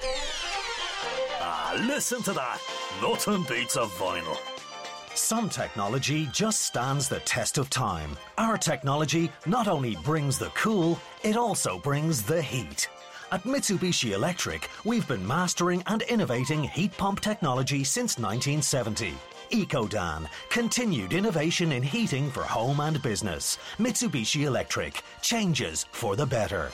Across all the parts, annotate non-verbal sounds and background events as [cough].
Ah, listen to that. Nothing beats a vinyl. Some technology just stands the test of time. Our technology not only brings the cool, it also brings the heat. At Mitsubishi Electric, we've been mastering and innovating heat pump technology since 1970. EcoDan, continued innovation in heating for home and business. Mitsubishi Electric, changes for the better.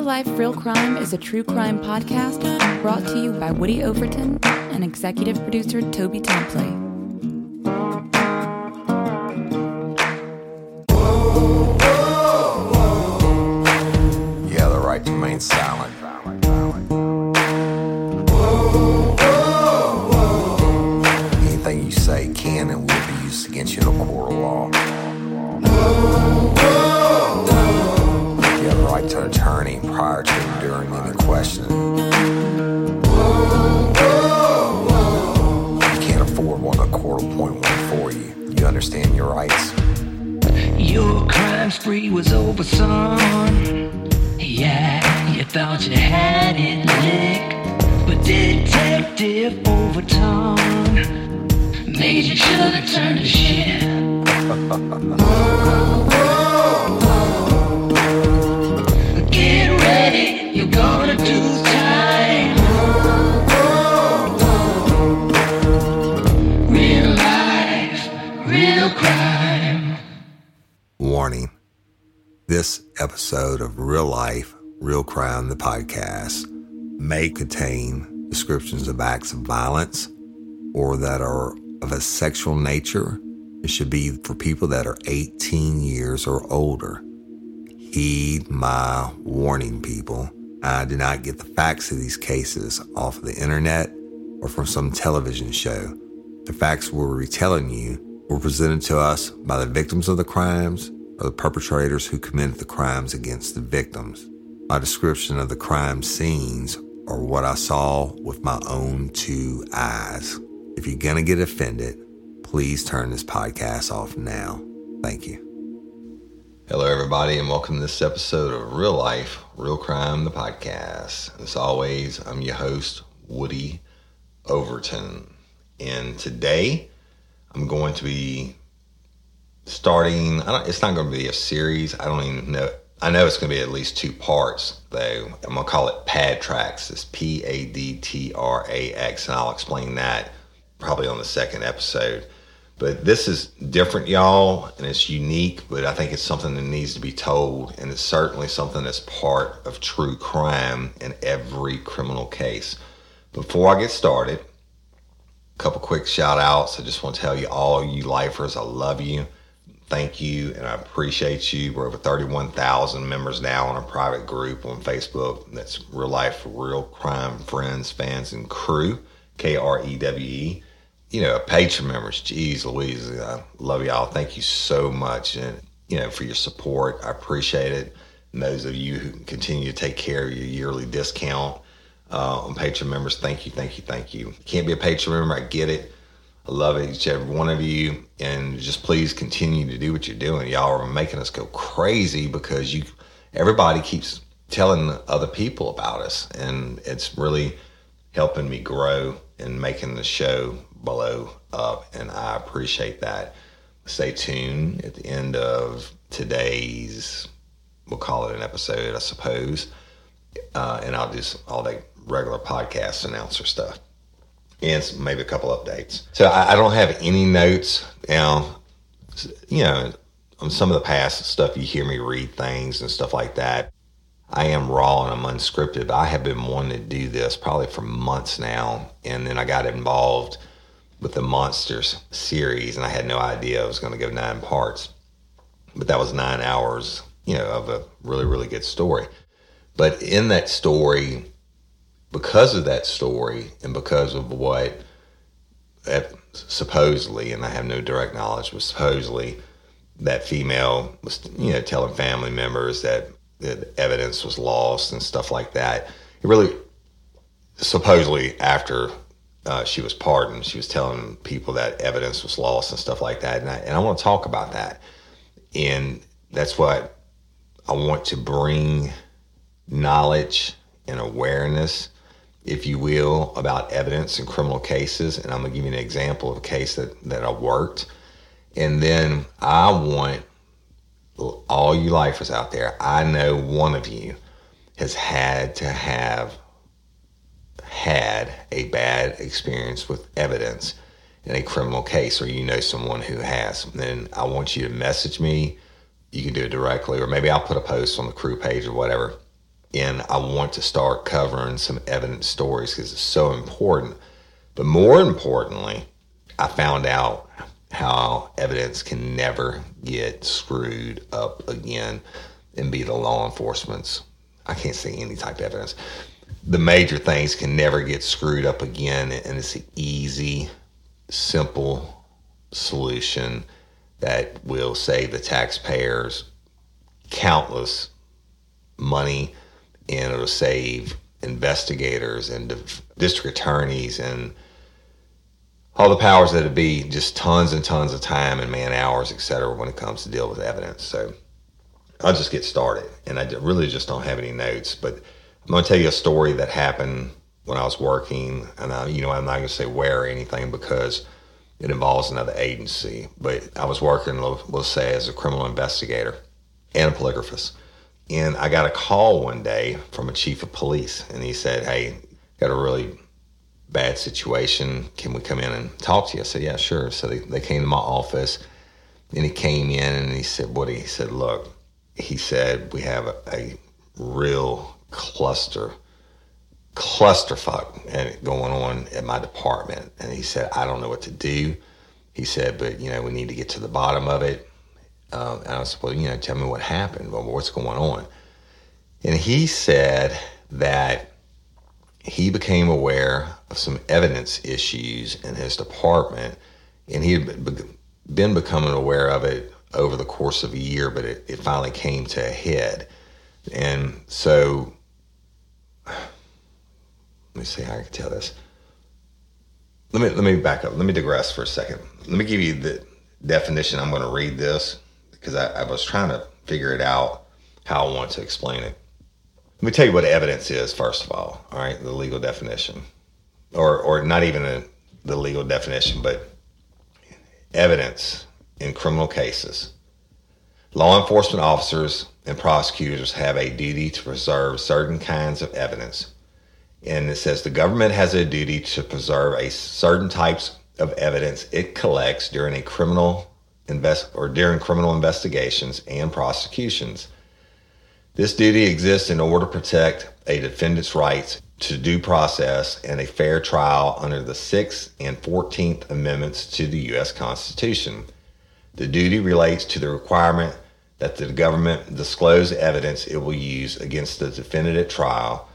Real Life, Real Crime is a true crime podcast brought to you by Woody Overton and executive producer Toby Templey. Have the right to remain silent. Anything you say can and will be used against you in a court of law. Any. You can't afford one, court will appoint one for you. You understand your rights? Your crime spree was over, son. Yeah, you thought you had it licked. But Detective Overton made you should have turned to shit. [laughs] gonna do time. Real life, real crime. Warning this episode of Real Life, Real Crime, the podcast, may contain descriptions of acts of violence or that are of a sexual nature. It should be for people that are 18 years or older. Heed my warning, people. I did not get the facts of these cases off of the internet or from some television show. The facts we're retelling you were presented to us by the victims of the crimes or the perpetrators who committed the crimes against the victims. My description of the crime scenes are what I saw with my own two eyes. If you're going to get offended, please turn this podcast off now. Thank you. Hello, everybody, and welcome to this episode of Real Life, Real Crime, the podcast. As always, I'm your host, Woody Overton. And today, I'm going to be starting, it's not going to be a series. I don't even know. I know it's going to be at least two parts, though. I'm going to call it Pad Tracks. It's P A D T R A X, and I'll explain that probably on the second episode. But this is different, y'all, and it's unique, but I think it's something that needs to be told, and it's certainly something that's part of true crime in every criminal case. Before I get started, a couple quick shout outs. I just want to tell you, all you lifers, I love you. Thank you, and I appreciate you. We're over 31,000 members now on a private group on Facebook. That's Real Life, for Real Crime Friends, Fans, and Crew, K R E W E you know, Patreon members, geez Louise, I love y'all. Thank you so much. And you know, for your support. I appreciate it. And those of you who continue to take care of your yearly discount uh, on Patreon members, thank you, thank you, thank you. Can't be a Patreon member, I get it. I love each every one of you, and just please continue to do what you're doing. Y'all are making us go crazy because you, everybody keeps telling other people about us, and it's really helping me grow and making the show blow up, and I appreciate that. Stay tuned at the end of today's, we'll call it an episode, I suppose, uh, and I'll do all that regular podcast announcer stuff and maybe a couple updates. So I, I don't have any notes now. You know, on some of the past stuff, you hear me read things and stuff like that. I am raw and I'm unscripted. I have been wanting to do this probably for months now, and then I got involved with the Monsters series, and I had no idea it was going to go nine parts. But that was nine hours, you know, of a really, really good story. But in that story, because of that story and because of what uh, supposedly, and I have no direct knowledge, but supposedly that female was, you know, telling family members that, that evidence was lost and stuff like that. It really, supposedly after uh, she was pardoned, she was telling people that evidence was lost and stuff like that. And I, and I want to talk about that. And that's what I want to bring knowledge and awareness if you will, about evidence in criminal cases. And I'm going to give you an example of a case that, that I worked. And then I want all you lifers out there, I know one of you has had to have had a bad experience with evidence in a criminal case, or you know someone who has. Then I want you to message me. You can do it directly, or maybe I'll put a post on the crew page or whatever and I want to start covering some evidence stories because it's so important. But more importantly, I found out how evidence can never get screwed up again and be the law enforcement's. I can't say any type of evidence. The major things can never get screwed up again, and it's an easy, simple solution that will save the taxpayers countless money and it'll save investigators and district attorneys and all the powers that be just tons and tons of time and man hours, et cetera, when it comes to deal with evidence. So I'll just get started. And I really just don't have any notes, but I'm going to tell you a story that happened when I was working. And I, you know, I'm not going to say where or anything because it involves another agency, but I was working, we'll say, as a criminal investigator and a polygraphist. And I got a call one day from a chief of police, and he said, Hey, got a really bad situation. Can we come in and talk to you? I said, Yeah, sure. So they, they came to my office, and he came in and he said, What? He said, Look, he said, We have a, a real cluster, clusterfuck going on at my department. And he said, I don't know what to do. He said, But, you know, we need to get to the bottom of it. Um, and I was, well, you know, tell me what happened. Well, what's going on? And he said that he became aware of some evidence issues in his department, and he had been becoming aware of it over the course of a year, but it, it finally came to a head. And so, me see how I can tell this. Let me let me back up. Let me digress for a second. Let me give you the definition. I'm going to read this because I, I was trying to figure it out how I want to explain it. Let me tell you what evidence is, first of all. All right, the legal definition, or or not even a, the legal definition, but evidence in criminal cases. Law enforcement officers and prosecutors have a duty to preserve certain kinds of evidence. And it says the government has a duty to preserve a certain types of evidence it collects during a criminal invest or during criminal investigations and prosecutions. This duty exists in order to protect a defendant's rights to due process and a fair trial under the 6th and 14th Amendments to the U.S. Constitution. The duty relates to the requirement that the government disclose evidence it will use against the defendant at trial,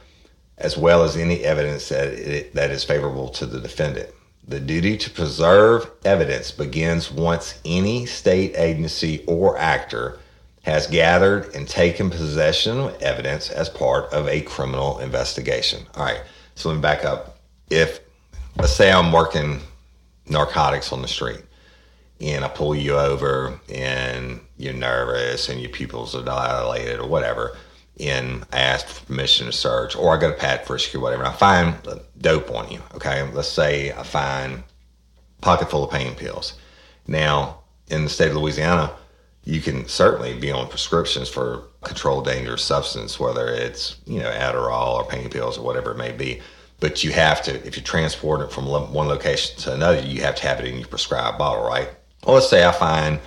as well as any evidence that, it, that is favorable to the defendant. The duty to preserve evidence begins once any state agency or actor has gathered and taken possession of evidence as part of a criminal investigation. All right, so let me back up. If, let's say I'm working narcotics on the street and I pull you over and you're nervous and your pupils are dilated or whatever, and I ask for permission to search, or I go to pat frisk or whatever, and I find dope on you. Okay, let's say I find a pocket full of pain pills. Now, in the state of Louisiana, you can certainly be on prescriptions for controlled dangerous substance, whether it's you know Adderall or pain pills or whatever it may be. But you have to, if you transport it from one location to another, you have to have it in your prescribed bottle, right? Well, let's say I find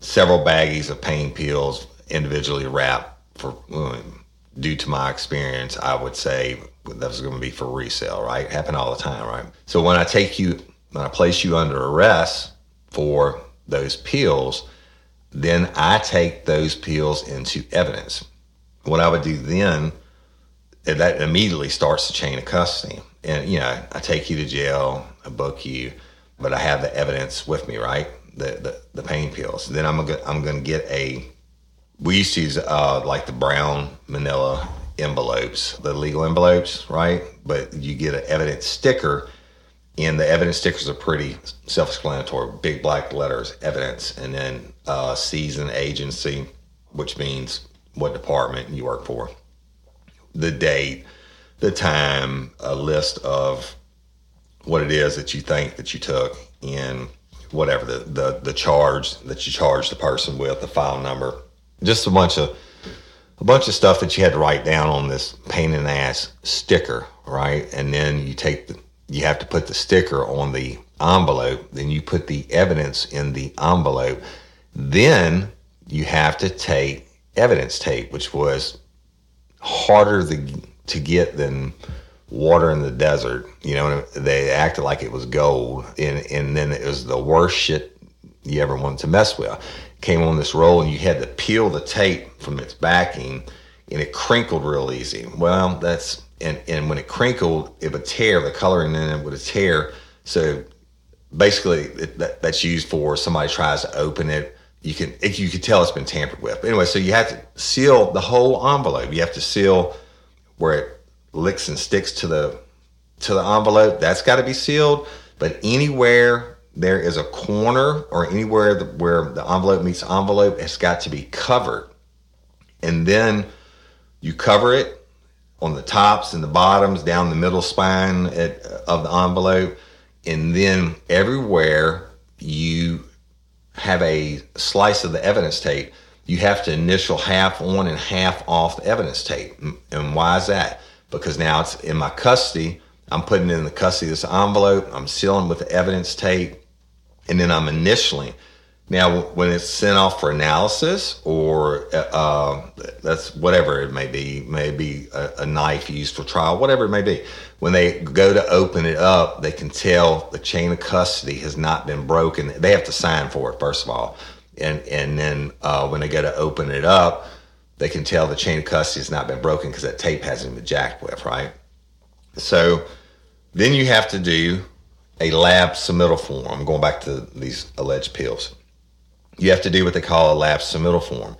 several baggies of pain pills individually wrapped for um, due to my experience, I would say that was going to be for resale, right? Happen all the time, right? So when I take you, when I place you under arrest for those pills, then I take those pills into evidence. What I would do then, that immediately starts the chain of custody. And, you know, I take you to jail, I book you, but I have the evidence with me, right? The, the, the pain pills. Then I'm gonna, I'm to get a we used to use uh, like the brown manila envelopes, the legal envelopes, right? But you get an evidence sticker, and the evidence stickers are pretty self-explanatory. Big black letters, evidence, and then uh, seizing agency, which means what department you work for, the date, the time, a list of what it is that you think that you took, and whatever the, the, the charge that you charge the person with, the file number just a bunch of a bunch of stuff that you had to write down on this pain in the ass sticker, right? And then you take the you have to put the sticker on the envelope, then you put the evidence in the envelope. Then you have to take evidence tape, which was harder to, to get than water in the desert. You know, they acted like it was gold, and and then it was the worst shit you ever wanted to mess with came on this roll and you had to peel the tape from its backing and it crinkled real easy. Well, that's and and when it crinkled, it would tear. The coloring in it would tear. So basically, it, that, that's used for somebody tries to open it. You can it, you can tell it's been tampered with. But anyway, so you have to seal the whole envelope. You have to seal where it licks and sticks to the to the envelope. That's got to be sealed. But anywhere there is a corner or anywhere where the envelope meets envelope, it's got to be covered. And then you cover it on the tops and the bottoms, down the middle spine at, of the envelope. And then everywhere you have a slice of the evidence tape, you have to initial half on and half off the evidence tape. And why is that? Because now it's in my custody. I'm putting it in the custody of this envelope. I'm sealing with the evidence tape and then I'm initially. Now, when it's sent off for analysis, or uh, that's whatever it may be, maybe a, a, knife used for trial, whatever it may be, when they go to open it up, they can tell the chain of custody has not been broken. They have to sign for it first of all, and and then uh, when they go to open it up, they can tell the chain of custody has not been broken because that tape hasn't been jacked with, right? So then you have to do a lab submittal form. I'm going back to these alleged pills. You have to do what they call a lab submittal form.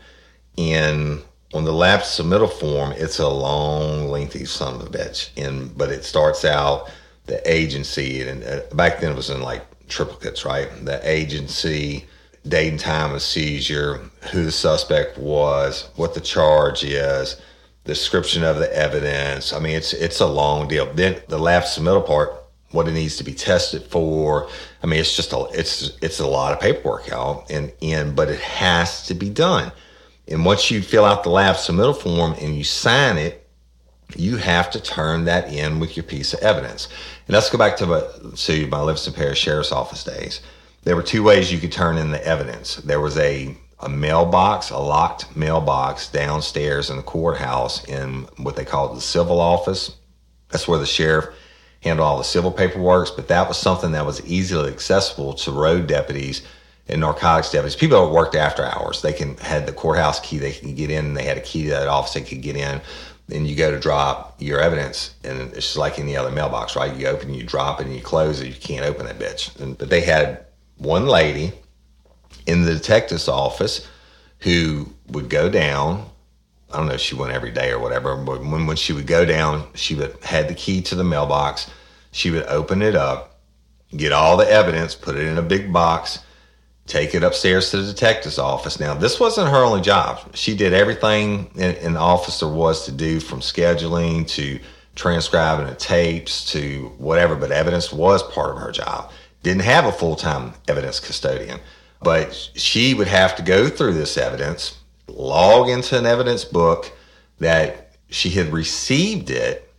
And on the lab submittal form, it's a long, lengthy son of a bitch. And but it starts out the agency, and uh, back then it was in like triplicates, right? The agency, date and time of seizure, who the suspect was, what the charge is, description of the evidence. I mean, it's it's a long deal. Then the lab submittal part what it needs to be tested for. I mean, it's just a it's it's a lot of paperwork, y'all, and and but it has to be done. And once you fill out the lab submittal form and you sign it, you have to turn that in with your piece of evidence. And let's go back to my, to my Livingston Parish Sheriff's Office days. There were two ways you could turn in the evidence. There was a a mailbox, a locked mailbox downstairs in the courthouse in what they called the civil office. That's where the sheriff handle all the civil paperwork, but that was something that was easily accessible to road deputies and narcotics deputies. People that worked after hours, they can had the courthouse key, they can get in, they had a key to that office, they could get in. Then you go to drop your evidence, and it's just like any other mailbox, right? You open, you drop it, and you close it. You can't open that bitch. And, but they had one lady in the detective's office who would go down. I don't know if she went every day or whatever, but when, when she would go down, she would had the key to the mailbox. She would open it up, get all the evidence, put it in a big box, take it upstairs to the detective's office. Now, this wasn't her only job. She did everything an, an officer was to do from scheduling to transcribing the tapes to whatever, but evidence was part of her job. Didn't have a full time evidence custodian, but she would have to go through this evidence, log into an evidence book that she had received it,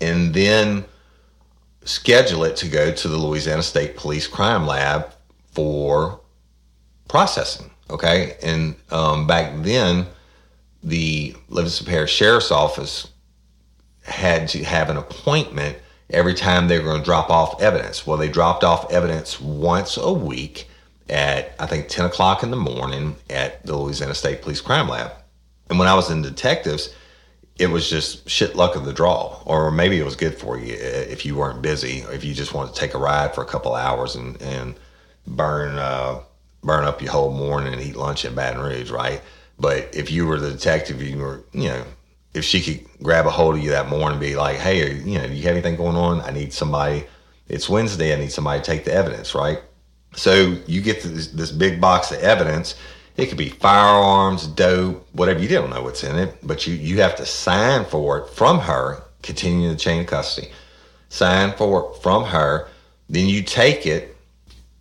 and then schedule it to go to the Louisiana State Police Crime Lab for processing. Okay. And um, back then, the Livingston Parish Sheriff's Office had to have an appointment every time they were going to drop off evidence. Well, they dropped off evidence once a week at, I think, 10 o'clock in the morning at the Louisiana State Police Crime Lab. And when I was in detectives, it was just shit luck of the draw, or maybe it was good for you uh, if you weren't busy, if you just wanted to take a ride for a couple hours and, and burn uh, burn up your whole morning and eat lunch in Baton Rouge, right? But if you were the detective, you were, you know, if she could grab a hold of you that morning and be like, hey, you know, do you have anything going on? I need somebody. It's Wednesday. I need somebody to take the evidence, right? So you get this, this big box of evidence. It could be firearms, dope, whatever. You don't know what's in it, but you, you have to sign for it from her, continuing the chain of custody. Sign for it from her. Then you take it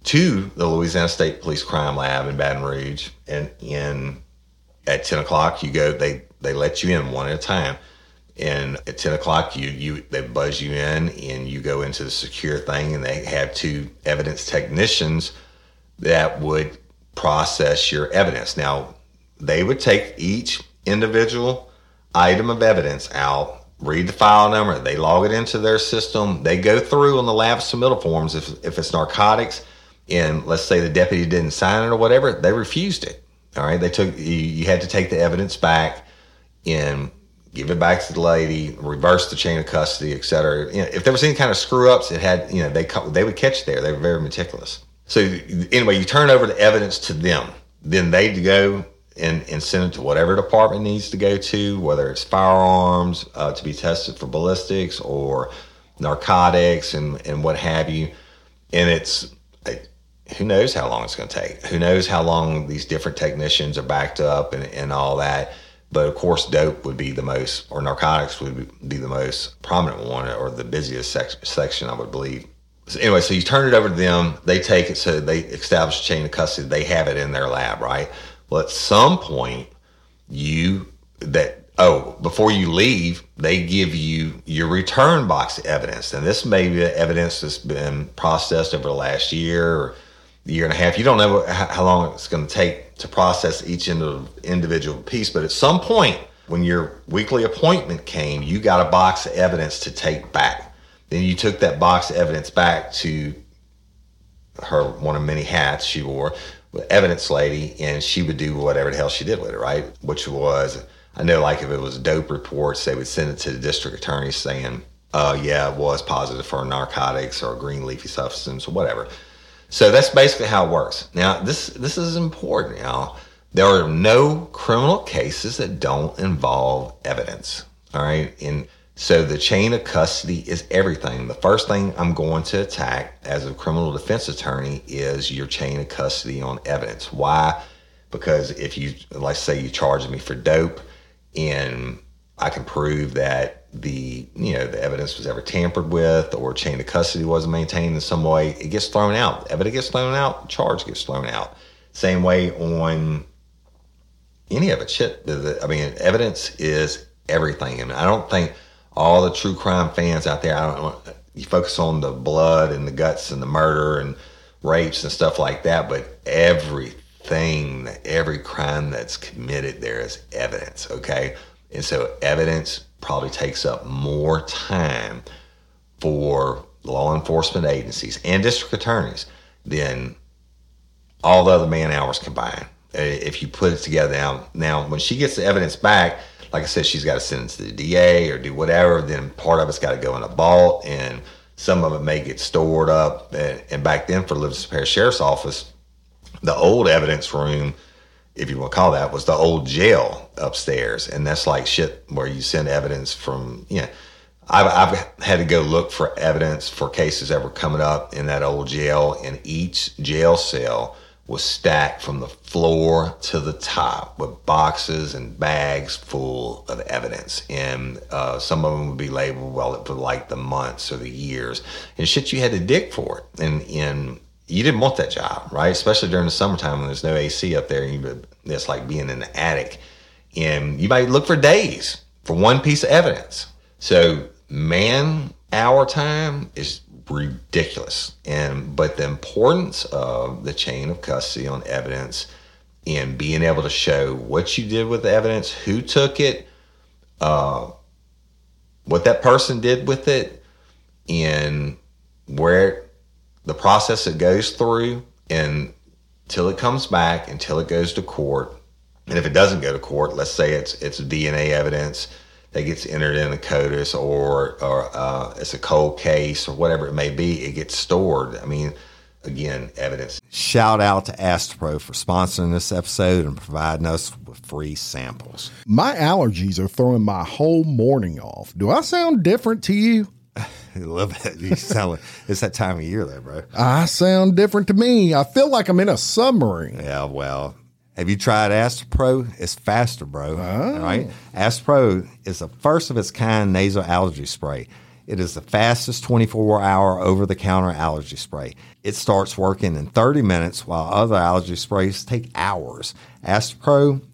to the Louisiana State Police Crime Lab in Baton Rouge, and in at ten o'clock you go. They they let you in one at a time, and at ten o'clock you you they buzz you in, and you go into the secure thing, and they have two evidence technicians that would process your evidence. Now they would take each individual item of evidence out read the file number, they log it into their system, they go through on the lab submittal forms if, if it's narcotics, and let's say the deputy didn't sign it or whatever, they refused it. All right, they took you, you had to take the evidence back and give it back to the lady, reverse the chain of custody, et cetera. You know, if there was any kind of screw ups, it had you know they they would catch there. They were very meticulous. So anyway, you turn over the evidence to them, then they go and, and send it to whatever department needs to go to, whether it's firearms uh, to be tested for ballistics or narcotics and, and what have you. And it's who knows how long it's going to take? Who knows how long these different technicians are backed up and, and all that? But of course, dope would be the most, or narcotics would be the most prominent one, or the busiest sec- section, I would believe. So anyway, so you turn it over to them. They take it, so they establish a chain of custody. They have it in their lab, right? Well, at some point, you that oh, before you leave, they give you your return box evidence, and this may be evidence that's been processed over the last year or year and a half. You don't know how long it's going to take to process each individual piece, but at some point, when your weekly appointment came, you got a box of evidence to take back. Then you took that box of evidence back to her one of many hats she wore, evidence lady, and she would do whatever the hell she did with it, right? Which was, I know, like if it was dope reports, they would send it to the district attorney saying, uh, yeah, it was positive for narcotics or green leafy substance or whatever. So that's basically how it works. Now, this this is important. Now, there are no criminal cases that don't involve evidence. All right, and so the chain of custody is everything. The first thing I'm going to attack as a criminal defense attorney is your chain of custody on evidence. Why? Because if you, let's say, you charge me for dope, and I can prove that the you know the evidence was ever tampered with or chain of custody wasn't maintained in some way, it gets thrown out. Evidence gets thrown out, charge gets thrown out. Same way on any of it. Shit, the, the, I mean, evidence is everything, and I don't think all the true crime fans out there. I don't. You focus on the blood and the guts and the murder and rapes and stuff like that, but everything, every crime that's committed, there is evidence. Okay, and so evidence probably takes up more time for law enforcement agencies and district attorneys than all the other man hours combined. If you put it together now, now when she gets the evidence back, like I said, she's got to send it to the DA or do whatever. Then part of it's got to go in a vault, and some of it may get stored up. And, and back then, for Livingston Parish Sheriff's Office, the old evidence room if you want to call that, was the old jail upstairs, and that's like shit where you send evidence from. You know, I've, I've had to go look for evidence for cases that were coming up in that old jail, and each jail cell was stacked from the floor to the top with boxes and bags full of evidence. And uh, some of them would be labeled well for like the months or the years and shit you had to dig for it. And, and you didn't want that job, right? Especially during the summertime when there's no AC up there. And it's like being in the attic. And you might look for days for one piece of evidence. So man hour time is ridiculous. And but the importance of the chain of custody on evidence and being able to show what you did with the evidence, who took it, uh, what that person did with it, and where the process it goes through, and till it comes back, until it goes to court. And if it doesn't go to court, let's say it's it's DNA evidence that gets entered in the CODIS or or uh, it's a cold case or whatever it may be, it gets stored. I mean, again, evidence. Shout out to Astepro for sponsoring this episode and providing us with free samples. My allergies are throwing my whole morning off. Do I sound different to you? A little bit. You sound like it's that time of year, there, bro. I sound different to me. I feel like I'm in a submarine. Yeah, well, have you tried Astepro? It's faster, bro. Oh. Right? Astepro is the first of its kind nasal allergy spray. It is the fastest 24 hour over the counter allergy spray. It starts working in 30 minutes while other allergy sprays take hours. Astepro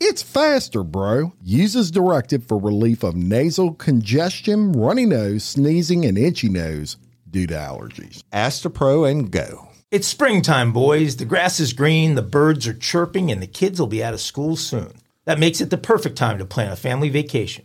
It's faster, bro. Uses as directed for relief of nasal congestion, runny nose, sneezing, and itchy nose due to allergies. Astepro and go. It's springtime, boys. The grass is green, the birds are chirping, and the kids will be out of school soon. That makes it the perfect time to plan a family vacation.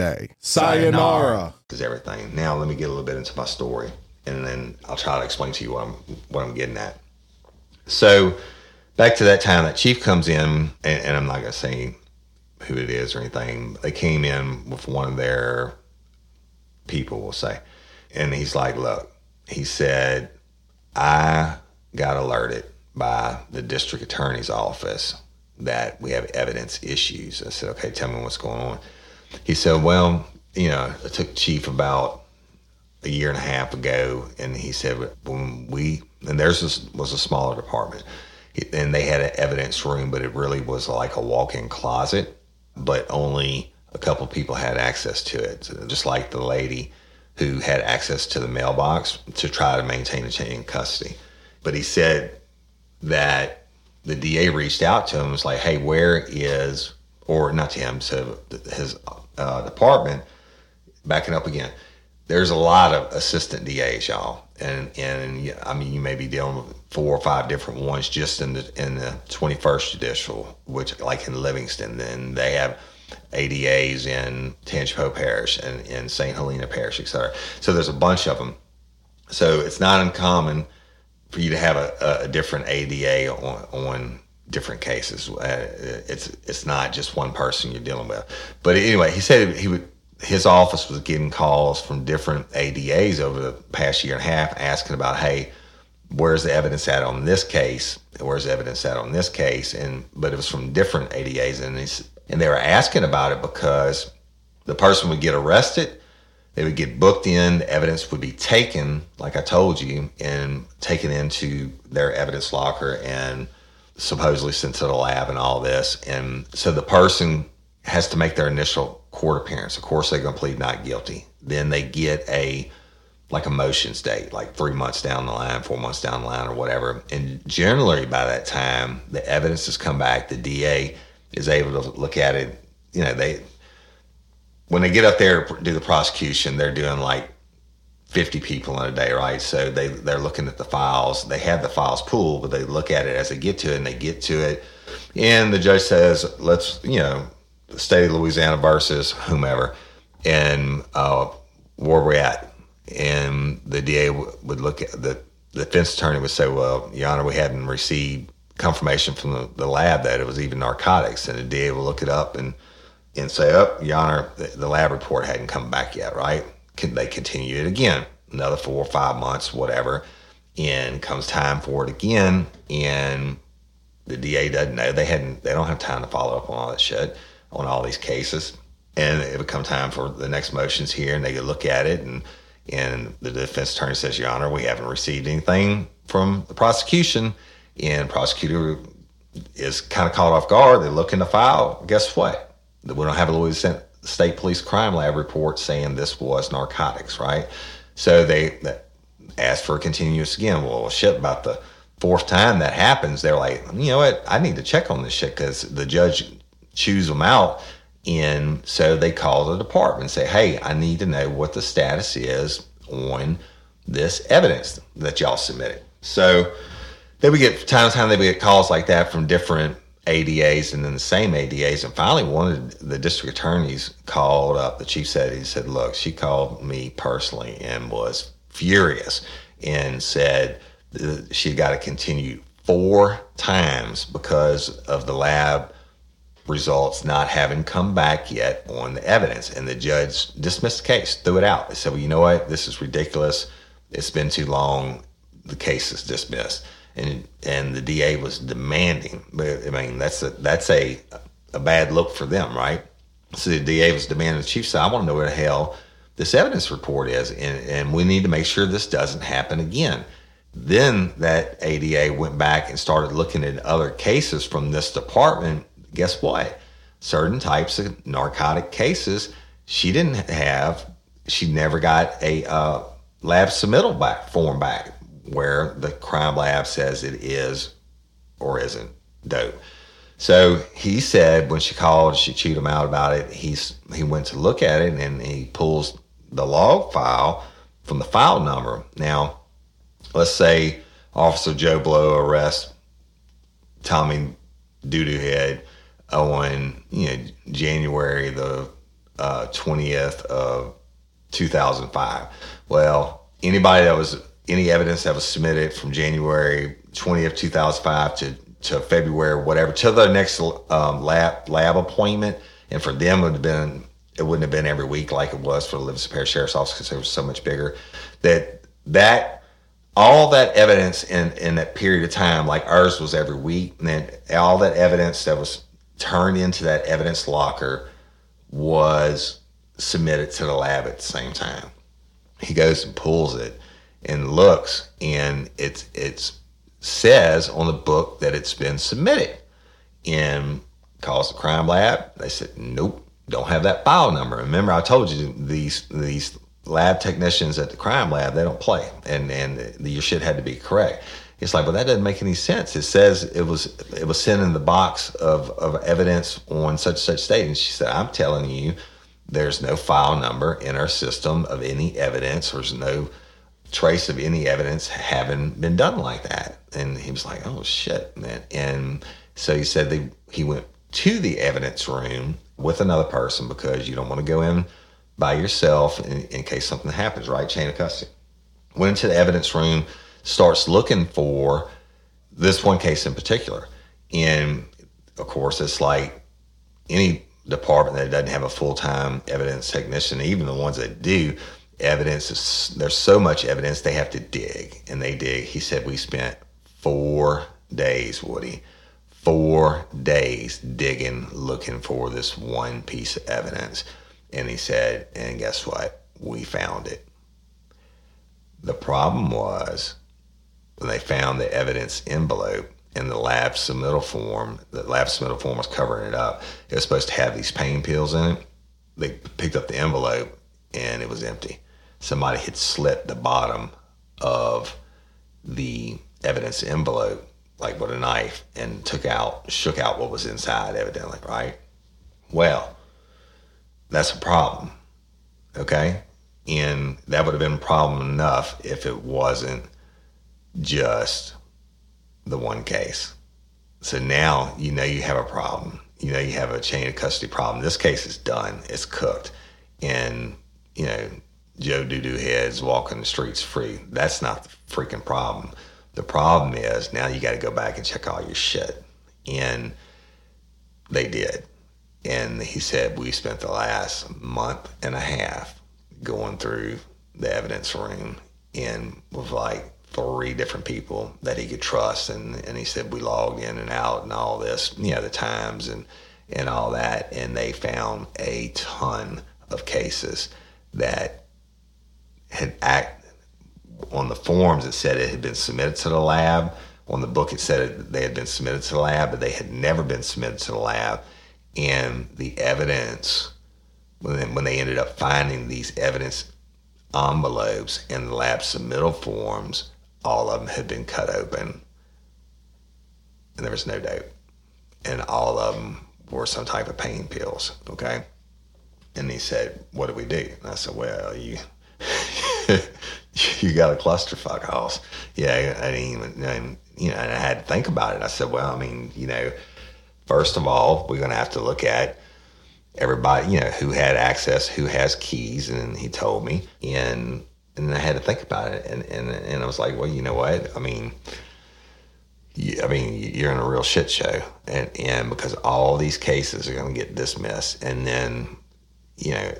Sayonara. Is everything. Now let me get a little bit into my story, and then I'll try to explain to you what I'm what I'm getting at. So back to that time that chief comes in, and, and I'm not gonna say who it is or anything. They came in with one of their people, we'll say. And he's like, Look, he said, I got alerted by the district attorney's office that we have evidence issues. I said, Okay, tell me what's going on. He said, Well, you know, it took chief about a year and a half ago, and he said when we and theirs was, was a smaller department, and they had an evidence room, but it really was like a walk-in closet, but only a couple people had access to it, so just like the lady who had access to the mailbox to try to maintain a chain of custody. But he said that the DA reached out to him and was like, "Hey, where is?" Or not to him, to his uh, department. Backing up again there's a lot of assistant DAs, y'all, and and I mean you may be dealing with four or five different ones just in the in the 21st judicial, which like in Livingston, then they have ADAs in Tangipahoa Parish and in St. Helena Parish, et cetera. So there's a bunch of them. So it's not uncommon for you to have a, a different ADA on, on different cases. Uh, it's it's not just one person you're dealing with. But anyway, he said he would his office was getting calls from different ADAs over the past year and a half asking about, hey, where's the evidence at on this case? Where's the evidence at on this case? And but it was from different ADAs, and and they were asking about it because the person would get arrested, they would get booked in, the evidence would be taken, like I told you, and taken into their evidence locker and supposedly sent to the lab and all this, and so the person has to make their initial court appearance. Of course, they're going to plead not guilty. Then they get a like a motions date, like three months down the line, four months down the line, or whatever. And generally, by that time, the evidence has come back. The DA is able to look at it. You know, they when they get up there do the prosecution, they're doing like 50 people in a day, right? So they they're looking at the files. They have the files pooled, but they look at it as they get to it, and they get to it. And the judge says, "Let's, you know, the state of Louisiana versus whomever, and uh, where we're at. And the DA w- would look at the, the defense attorney would say, "Well, Your Honor, we hadn't received confirmation from the, the lab that it was even narcotics." And the DA will look it up and and say, "Oh, Your Honor, the, the lab report hadn't come back yet, right?" They continue it again? Another four or five months, whatever. And comes time for it again, and the DA doesn't know. They hadn't. They don't have time to follow up on all that shit on all these cases. And it would come time for the next motions here, and they could look at it, and and the defense attorney says, "Your Honor, we haven't received anything from the prosecution." And prosecutor is kind of caught off guard. They look in the file. Guess what? We don't have a Louisiana State Police Crime Lab report saying this was narcotics, right? So they ask for a continuous again. Well, shit, about the fourth time that happens, they're like, you know what? I need to check on this shit because the judge chews them out. And so they call the department and say, hey, I need to know what the status is on this evidence that y'all submitted. So then we get time to time they get calls like that from different ADAs and then the same ADAs. And finally, one of the district attorneys called up. The chief said, he said, look, she called me personally and was furious and said she got to continue four times because of the lab results not having come back yet on the evidence. And the judge dismissed the case, threw it out. They said, well, you know what? This is ridiculous. It's been too long. The case is dismissed. And and the DA was demanding. But I mean, that's a that's a a bad look for them, right? So the DA was demanding. The chief said, "I want to know where the hell this evidence report is, and and we need to make sure this doesn't happen again." Then that ADA went back and started looking at other cases from this department guess what? Certain types of narcotic cases, she didn't have, she never got a uh, lab submittal back form back where the crime lab says it is or isn't dope. So he said when she called, she chewed him out about it. He's he went to look at it and he pulls the log file from the file number. Now, let's say Officer Joe Blow arrests Tommy Doodoo Head on you know January the uh, twentieth uh, of two thousand five. Well, anybody that was any evidence that was submitted from January twentieth, two thousand five to to February, whatever, to the next um, lab lab appointment, and for them it would have been it wouldn't have been every week like it was for the Livingston Parish Sheriff's Office because it was so much bigger. That that all that evidence in in that period of time, like ours was every week, and then all that evidence that was turned into that evidence locker was submitted to the lab at the same time. He goes and pulls it and looks, and it's it's says on the book that it's been submitted. And calls the crime lab. They said, nope, don't have that file number. Remember, I told you these these lab technicians at the crime lab they don't play, and and your shit had to be correct. It's like, well, that doesn't make any sense. It says it was it was sent in the box of, of evidence on such such date. And she said, I'm telling you, there's no file number in our system of any evidence. There's no trace of any evidence having been done like that. And he was like, oh shit, man. And so he said they, he went to the evidence room with another person because you don't want to go in by yourself in, in case something happens, right? Chain of custody. Went into the evidence room, starts looking for this one case in particular. And of course, it's like any department that doesn't have a full time evidence technician, even the ones that do, evidence is there's so much evidence they have to dig and they dig. He said we spent four days, Woody, four days digging, looking for this one piece of evidence. And he said, and guess what? We found it. The problem was when they found the evidence envelope in the lab submittal form, the lab submittal form was covering it up. It was supposed to have these pain pills in it. They picked up the envelope and it was empty. Somebody had slit the bottom of the evidence envelope like with a knife and took out, shook out what was inside, evidently, right? Well, that's a problem, okay? And that would have been a problem enough if it wasn't just the one case. So now you know you have a problem. You know you have a chain of custody problem. This case is done. It's cooked. And, you know, Joe Doo Doo heads walking the streets free. That's not the freaking problem. The problem is now you got to go back and check all your shit. And they did. And he said, We spent the last month and a half going through the evidence room and with like three different people that he could trust. And, and he said, We logged in and out and all this, you know, the times and, and all that. And they found a ton of cases that had act, on the forms it said it had been submitted to the lab. On the book it said it, they had been submitted to the lab, but they had never been submitted to the lab. And the evidence, when when they ended up finding these evidence envelopes in the lab submittal forms, all of them had been cut open, and there was no dope. And all of them were some type of pain pills. Okay. And he said, "What do we do?" And I said, "Well, you." [laughs] you got a clusterfuck house. Yeah, I didn't even, and, you know, and I had to think about it. I said, well, I mean, you know, first of all, we're going to have to look at everybody, you know, who had access, who has keys. And he told me, and, and I had to think about it. And, and, and I was like, well, you know what? I mean, I mean, you're in a real shit show, and, and because all these cases are going to get dismissed, and then you know,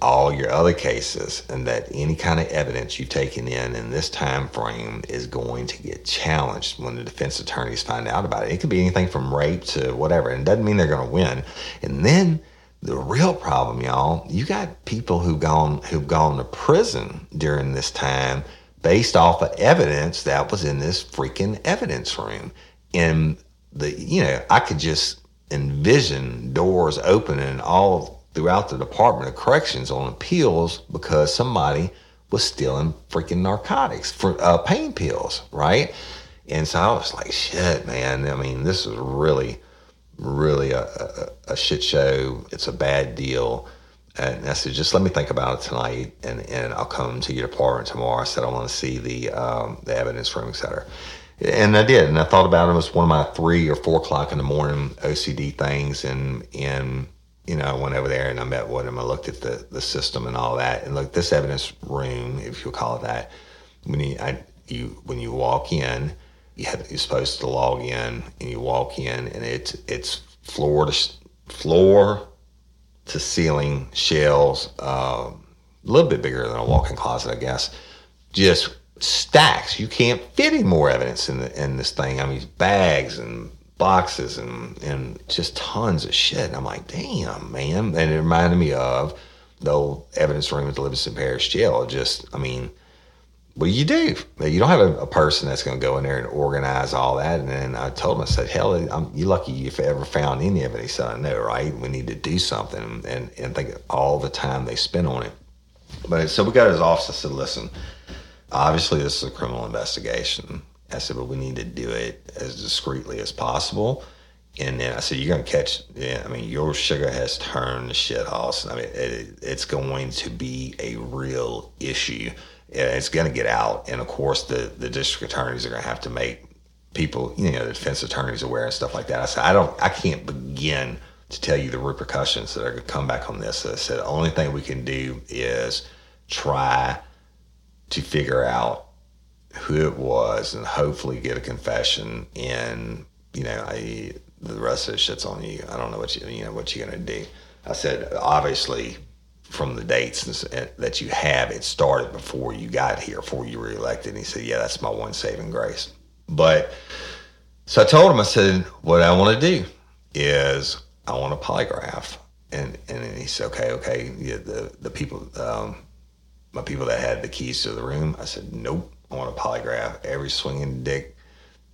all your other cases, and that any kind of evidence you've taken in in this time frame is going to get challenged when the defense attorneys find out about it. It could be anything from rape to whatever, and it doesn't mean they're going to win. And then the real problem, y'all, you got people who've gone who've gone to prison during this time based off of evidence that was in this freaking evidence room. And the you know, I could just envision doors opening all throughout the Department of Corrections on appeals because somebody was stealing freaking narcotics for uh, pain pills, right? And so I was like, shit, man. I mean, this is really, really a, a, a shit show. It's a bad deal. And I said, just let me think about it tonight, and, and I'll come to your department tomorrow. I said, I want to see the um, the evidence room, et cetera. And I did, and I thought about it. It was one of my three or four o'clock in the morning OCD things, and and you know, I went over there and I met with him. I looked at the, the system and all that. And look, this evidence room, if you'll call it that, when you, I, you when you walk in, you have, you're supposed to log in and you walk in and it's, it's floor to floor to ceiling shelves, um, a little bit bigger than a walk-in closet, I guess. Just stacks. You can't fit any more evidence in the, in this thing. I mean, bags and boxes and and just tons of shit. And I'm like, damn, man. And it reminded me of the old evidence room at the Livingston Parish Jail. Just, I mean, what do you do? You don't have a, a person that's going to go in there and organize all that. And then I told him, I said, hell, I'm, you lucky you ever found any of it. He said, I know, right? We need to do something. And, and think all the time they spent on it. But so we got his office. I said, listen, obviously this is a criminal investigation. I said, but we need to do it as discreetly as possible. And then I said, you're going to catch, yeah, I mean, your sugar has turned the shit house. I mean, it, it's going to be a real issue it's going to get out. And of course, the, the district attorneys are going to have to make people, you know, the defense attorneys aware and stuff like that. I said, I don't, I can't begin to tell you the repercussions that are going to come back on this. I said, the only thing we can do is try to figure out who it was and hopefully get a confession. And, you know, I, the rest of the shit's on you. I don't know what you, you know, what you're going to do. I said, obviously, from the dates that you have, it started before you got here, before you were elected. And he said, Yeah, that's my one saving grace. But so I told him, I said, What I want to do is I want a polygraph. And and he said, Okay, okay. Yeah, the, the people, um, my people that had the keys to the room, I said, Nope, I want a polygraph. Every swinging dick,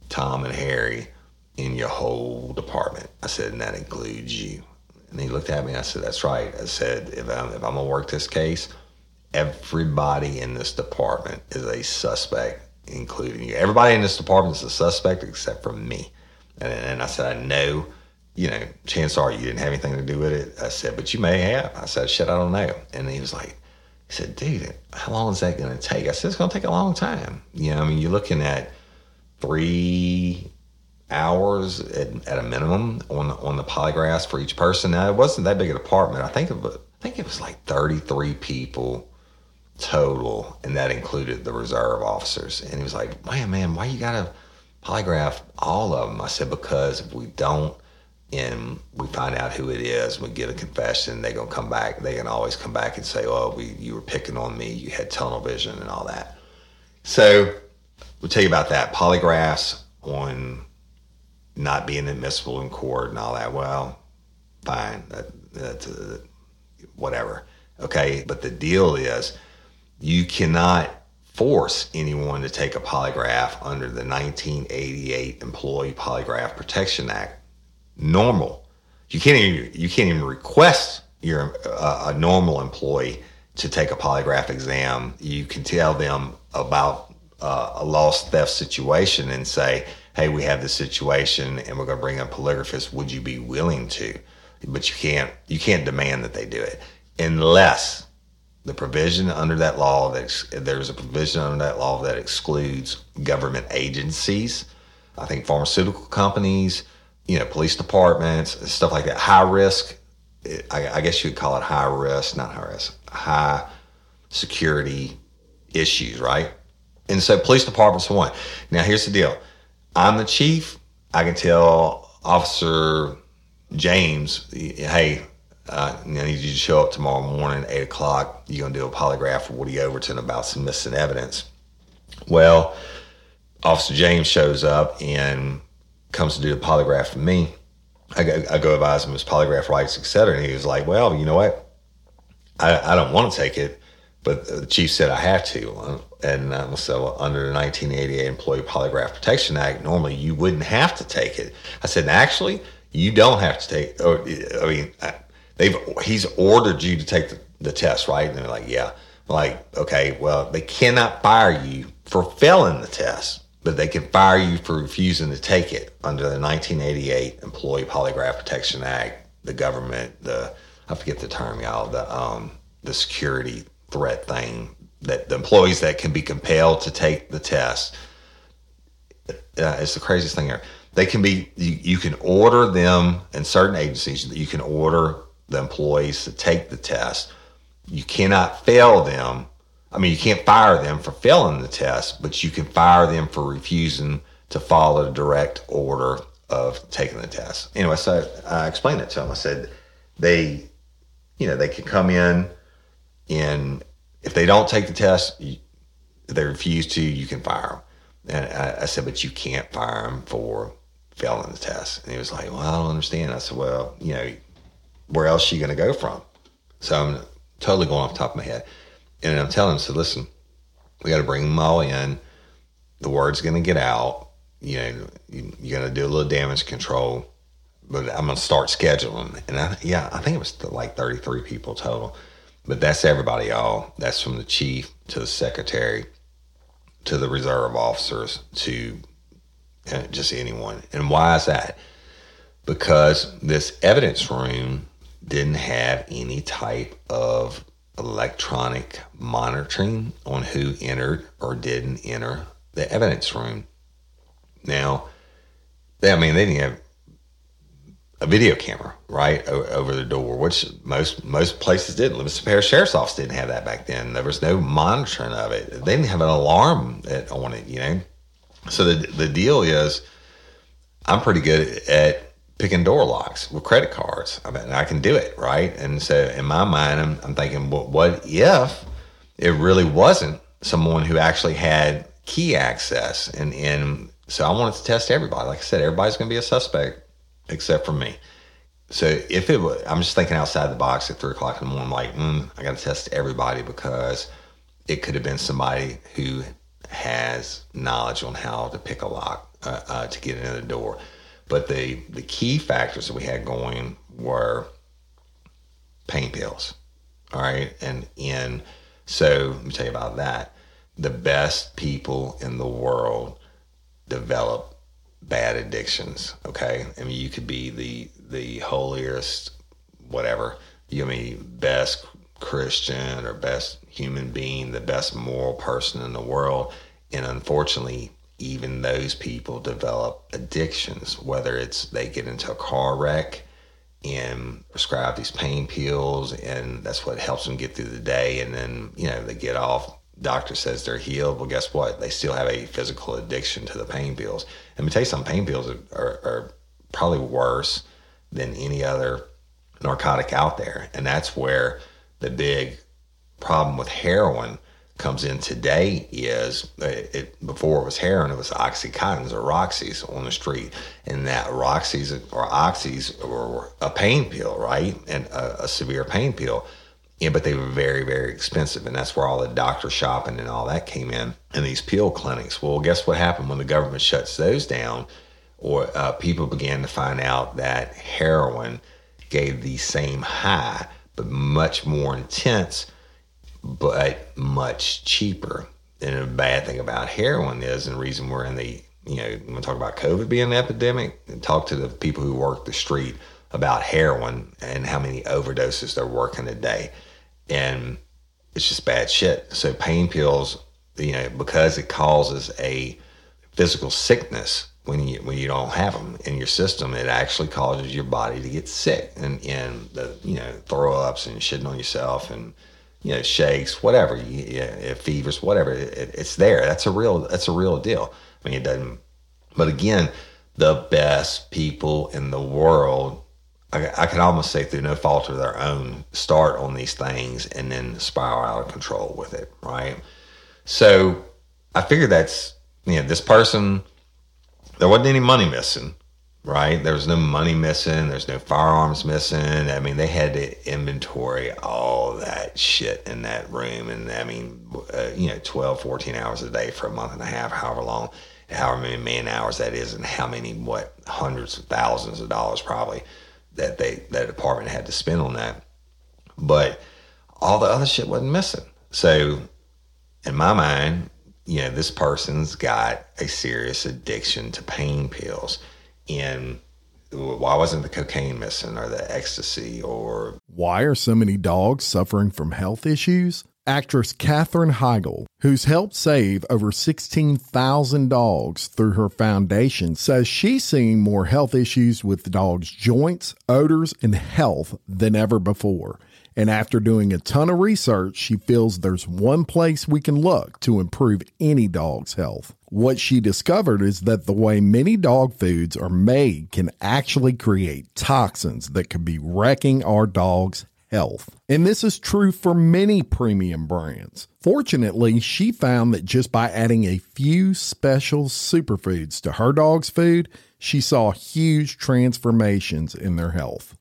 Tom and Harry in your whole department. I said, And that includes you. And he looked at me. I said, "That's right." I said, "If I'm if I'm gonna work this case, everybody in this department is a suspect, including you. Everybody in this department is a suspect except for me." And, and I said, "I know." You know, chances are you didn't have anything to do with it. I said, but you may have. I said, shit, I don't know. And he was like, he said, dude, how long is that going to take? I said, it's going to take a long time. You know, I mean, you're looking at three hours at, at, a minimum on on the polygraphs for each person. Now it wasn't that big a department. I think it I think it was like 33 people total, and that included the reserve officers. And he was like, "Man, man, why you gotta polygraph all of them?" I said, "Because if we don't." And we find out who it is. We get a confession. They're gonna come back. They can always come back and say, "Oh, we you were picking on me. You had tunnel vision and all that." So we'll tell you about that. Polygraphs on not being admissible in court and all that. Well, fine, that, that's uh, whatever. Okay, but the deal is you cannot force anyone to take a polygraph under the 1988 Employee Polygraph Protection Act. Normal. You can't even you can't even request your uh, a normal employee to take a polygraph exam. You can tell them about uh, a lost theft situation and say, hey, we have this situation and we're going to bring a polygraphist. Would you be willing to? But you can't, you can't demand that they do it unless the provision under that law that there's a provision under that law that excludes government agencies. I think pharmaceutical companies, you know, police departments, stuff like that. High risk, I, I guess you would call it high risk, not high risk, high security issues, right? And so police departments one. Now here's the deal. I'm the chief. I can tell Officer James, hey, uh, I need you to show up tomorrow morning at 8 o'clock. You're going to do a polygraph for Woody Overton about some missing evidence. Well, Officer James shows up and comes to do the polygraph for me. I go, I go advise him his polygraph rights, et cetera. And he was like, well, you know what? I, I don't want to take it, but the chief said I have to. And um, so, under the 1988 Employee Polygraph Protection Act, normally you wouldn't have to take it. I said, actually, you don't have to take. Or, I mean, they've he's ordered you to take the, the test, right? And they're like, yeah. I'm like, okay, well, they cannot fire you for failing the test, but they can fire you for refusing to take it under the 1988 Employee Polygraph Protection Act. The government, the I forget the term, y'all, the um, the security threat thing that the employees that can be compelled to take the test. Uh, it's the craziest thing here. They can be you, you can order them in certain agencies. You can order the employees to take the test. You cannot fail them. I mean, you can't fire them for failing the test, but you can fire them for refusing to follow the direct order of taking the test. Anyway, so I explained it to them. I said they you know, they can come in and if they don't take the test, you, they refuse to, you can fire them. And I, I said, but you can't fire them for failing the test. And he was like, well, I don't understand. I said, well, you know, where else are you going to go from? So I'm totally going off the top of my head. And I'm telling him, so listen, we got to bring them all in. The word's going to get out. You know, you, you're going to do a little damage control, but I'm going to start scheduling. And I, yeah, I think it was like 33 people total. But that's everybody, all. That's from the chief to the secretary to the reserve officers to uh, just anyone. And why is that? Because this evidence room didn't have any type of electronic monitoring on who entered or didn't enter the evidence room. Now, they, I mean, they didn't have a video camera right o- over the door, which most most places didn't. Livingston Parish Sheriff's Office didn't have that back then. There was no monitoring of it. They didn't have an alarm on it, you know. So the the deal is, I'm pretty good at picking door locks with credit cards. I mean, I can do it, right? And so in my mind, I'm, I'm thinking, well, what if it really wasn't someone who actually had key access? And, and so I wanted to test everybody. Like I said, everybody's going to be a suspect except for me. So if it was, I'm just thinking outside the box at three o'clock in the morning, like, mm, I got to test everybody because it could have been somebody who has knowledge on how to pick a lock uh, uh, to get into the door. But the the key factors that we had going were pain pills. All right. And in so let me tell you about that. The best people in the world develop bad addictions. Okay. I mean you could be the the holiest whatever. You mean best Christian or best human being, the best moral person in the world. And unfortunately, even those people develop addictions, whether it's they get into a car wreck and prescribe these pain pills, and that's what helps them get through the day. And then, you know, they get off, doctor says they're healed. Well, guess what? They still have a physical addiction to the pain pills. And me tell you something pain pills are, are, are probably worse than any other narcotic out there. And that's where the big problem with heroin comes in today is uh, it, before it was heroin, it was oxycontins or Roxys on the street, and that Roxys or Oxys were a pain pill, right, and a, a severe pain pill. Yeah, but they were very, very expensive, and that's where all the doctor shopping and all that came in, and these pill clinics. Well, guess what happened when the government shuts those down, or uh, people began to find out that heroin gave the same high, but much more intense but much cheaper. And the bad thing about heroin is, and the reason we're in the, you know, when we talk about COVID being an epidemic, and talk to the people who work the street about heroin and how many overdoses they're working a day. And it's just bad shit. So pain pills, you know, because it causes a physical sickness when you when you don't have them in your system, it actually causes your body to get sick and and the you know throw ups and shitting on yourself and you know, shakes, whatever, yeah, fevers, whatever. It, it's there. That's a real. That's a real deal. I mean, it doesn't. But again, the best people in the world, I, I can almost say through no fault of their own, start on these things and then spiral out of control with it. Right. So I figured that's you know this person. There wasn't any money missing right? There was no money missing. There's no firearms missing. I mean, they had to inventory all that shit in that room. And I mean, uh, you know, 12, 14 hours a day for a month and a half, however long, however many man hours that is, and how many, what, hundreds of thousands of dollars probably that they, that department had to spend on that. But all the other shit wasn't missing. So in my mind, you know, this person's got a serious addiction to pain pills and why wasn't the cocaine missing or the ecstasy or why are so many dogs suffering from health issues actress katherine heigl who's helped save over 16000 dogs through her foundation says she's seeing more health issues with dogs joints odors and health than ever before and after doing a ton of research, she feels there's one place we can look to improve any dog's health. What she discovered is that the way many dog foods are made can actually create toxins that could be wrecking our dog's health. And this is true for many premium brands. Fortunately, she found that just by adding a few special superfoods to her dog's food, she saw huge transformations in their health.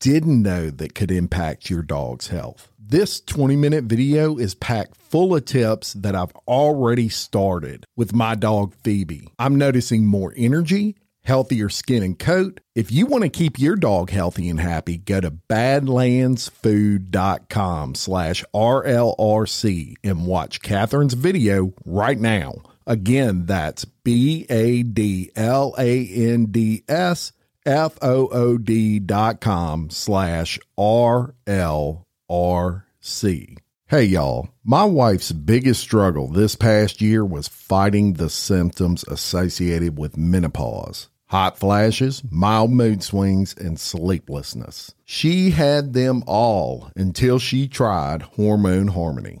didn't know that could impact your dog's health. This 20 minute video is packed full of tips that I've already started with my dog Phoebe. I'm noticing more energy, healthier skin and coat. If you want to keep your dog healthy and happy, go to badlandsfood.com slash RLRC and watch Katherine's video right now. Again, that's B A D L A N D S F O O D dot com slash R L RC. Hey y'all, my wife's biggest struggle this past year was fighting the symptoms associated with menopause. Hot flashes, mild mood swings, and sleeplessness. She had them all until she tried Hormone Harmony.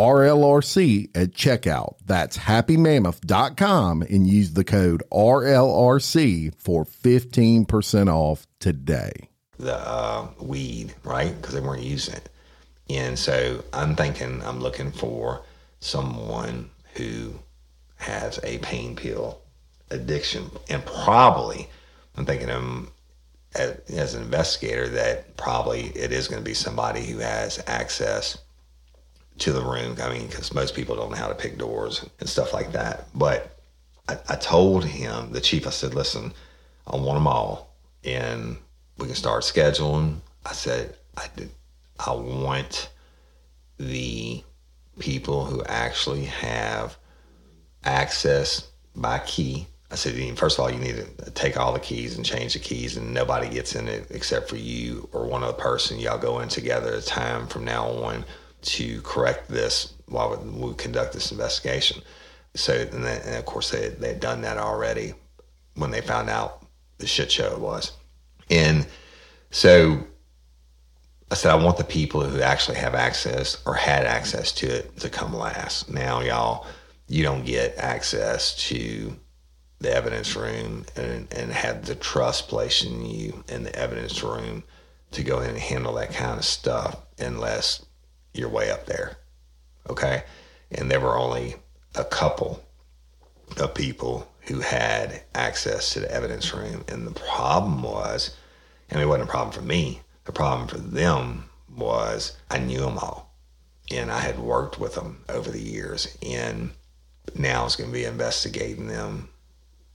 RLRC at checkout. That's happymammoth.com and use the code RLRC for 15% off today. The uh, weed, right? Because they weren't using it. And so I'm thinking, I'm looking for someone who has a pain pill addiction. And probably, I'm thinking I'm as, as an investigator that probably it is going to be somebody who has access to the room. I mean, because most people don't know how to pick doors and stuff like that. But I, I told him, the chief, I said, listen, I want them all, and we can start scheduling. I said, I did, I want the people who actually have access by key. I said, first of all, you need to take all the keys and change the keys, and nobody gets in it except for you or one other person. Y'all go in together at a time from now on to correct this while we conduct this investigation. So, and, then, and of course, they, they had done that already when they found out the shit show it was. And so I said, I want the people who actually have access or had access to it to come last. Now, y'all, you don't get access to the evidence room and, and have the trust placed in you in the evidence room to go in and handle that kind of stuff unless you're way up there. Okay. And there were only a couple of people who had access to the evidence room. And the problem was, and it wasn't a problem for me, the problem for them was I knew them all. And I had worked with them over the years. And now it's going to be investigating them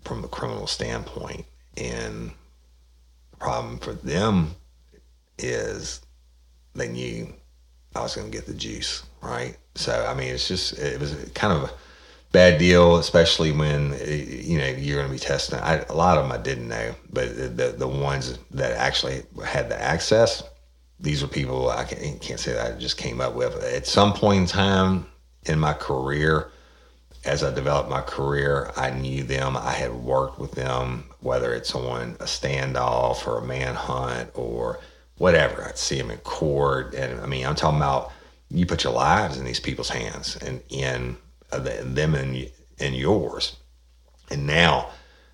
from a criminal standpoint. And the problem for them is they knew I was going to get the juice, right? So I mean, it's just it was kind of a bad deal, especially when eh, you know you're going to be testing. I, a lot of them I didn't know, but the, the, ones that actually had the access, these are people I can't, can't say that I just came up with. At some point in time in my career, as I developed my career, I knew them. I had worked with them, whether it's on a standoff or a manhunt or whatever. I'd see them in court, and I mean, I'm talking about you put your lives in these people's hands and in uh, them and and yours. And now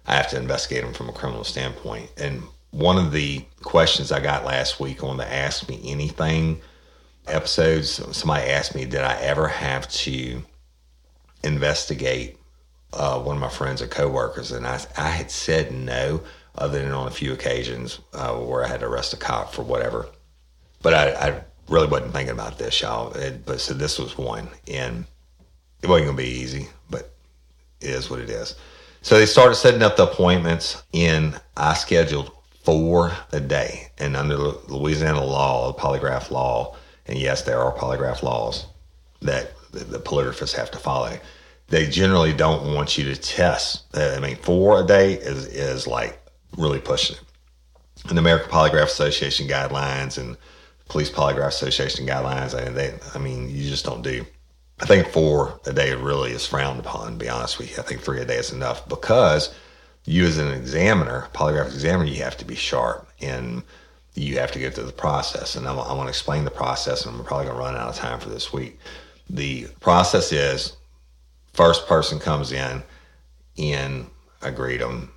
I have to investigate them from a criminal standpoint. And one of the questions I got last week on the Ask Me Anything episodes, somebody asked me, did I ever have to investigate uh, one of my friends or coworkers? And I, I had said no, other than on a few occasions uh, where I had to arrest a cop for whatever. But I, I really wasn't thinking about this, y'all. It, but so this was one. And it wasn't going to be easy, but it is what it is. So they started setting up the appointments, and I scheduled four a day. And under Louisiana law, polygraph law, and yes, there are polygraph laws that the, the polygraphists have to follow. They generally don't want you to test. I mean, four a day is, is like really pushing it. And the American Polygraph Association guidelines and Police Polygraph Association guidelines, I mean, they, I mean, you just don't do. I think four a day really is frowned upon, to be honest with you. I think three a day is enough because you as an examiner, polygraph examiner, you have to be sharp and you have to go through the process. And I, I want to explain the process, and I'm probably going to run out of time for this week. The process is first person comes in and I greet them,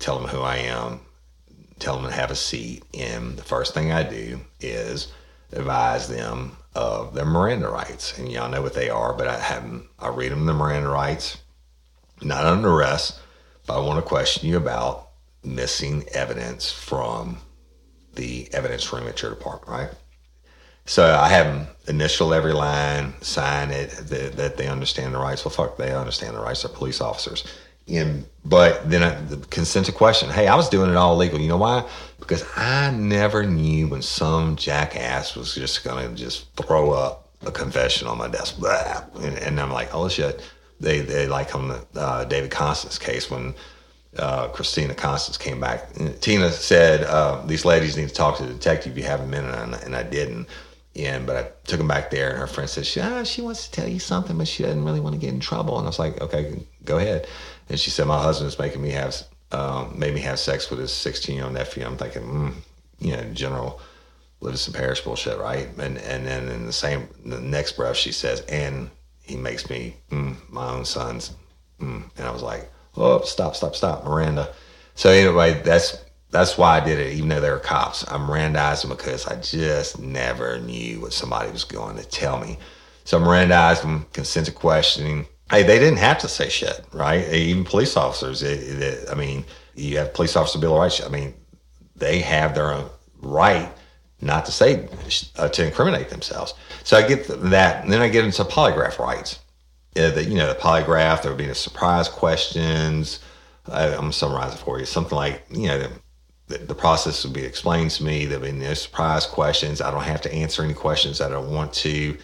tell them who I am, tell them to have a seat. And the first thing I do is advise them of their Miranda rights. And y'all know what they are, but I have them, I read them the Miranda rights, not under arrest, but I want to question you about missing evidence from the evidence room at your department, right? So I have them initial every line, sign it, that, that they understand the rights. Well, fuck, they understand the rights. They're police officers. And, but then I, the consent to question. Hey, I was doing it all legal. You know why? Because I never knew when some jackass was just to just throw up a confession on my desk. And, and I'm like, oh shit. They, they like on the uh, David Constance case when uh, Christina Constance came back. Tina said, uh, "These ladies need to talk to the detective. You have a minute," and, and I didn't. And but I took them back there, and her friend said, she, ah, "She wants to tell you something, but she doesn't really want to get in trouble." And I was like, "Okay, go ahead." And she said, "My husband is making me have um, made me have sex with his 16 year old nephew." I'm thinking, mm, you know, general Lewis parish bullshit, right? And and then in the same the next breath, she says, "And he makes me mm, my own son's," mm. and I was like oh, stop, stop, stop, Miranda. So anyway, that's that's why I did it, even though they were cops. I Mirandized them because I just never knew what somebody was going to tell me. So I Mirandized them, consent to questioning. Hey, they didn't have to say shit, right? Even police officers. It, it, I mean, you have police officer bill of rights. I mean, they have their own right not to say uh, to incriminate themselves. So I get that, and then I get into polygraph rights uh, you know, the polygraph, there would be the surprise questions. I, am gonna summarize it for you. Something like, you know, the, the process would be explained to me. There'd be no surprise questions. I don't have to answer any questions that I don't want to.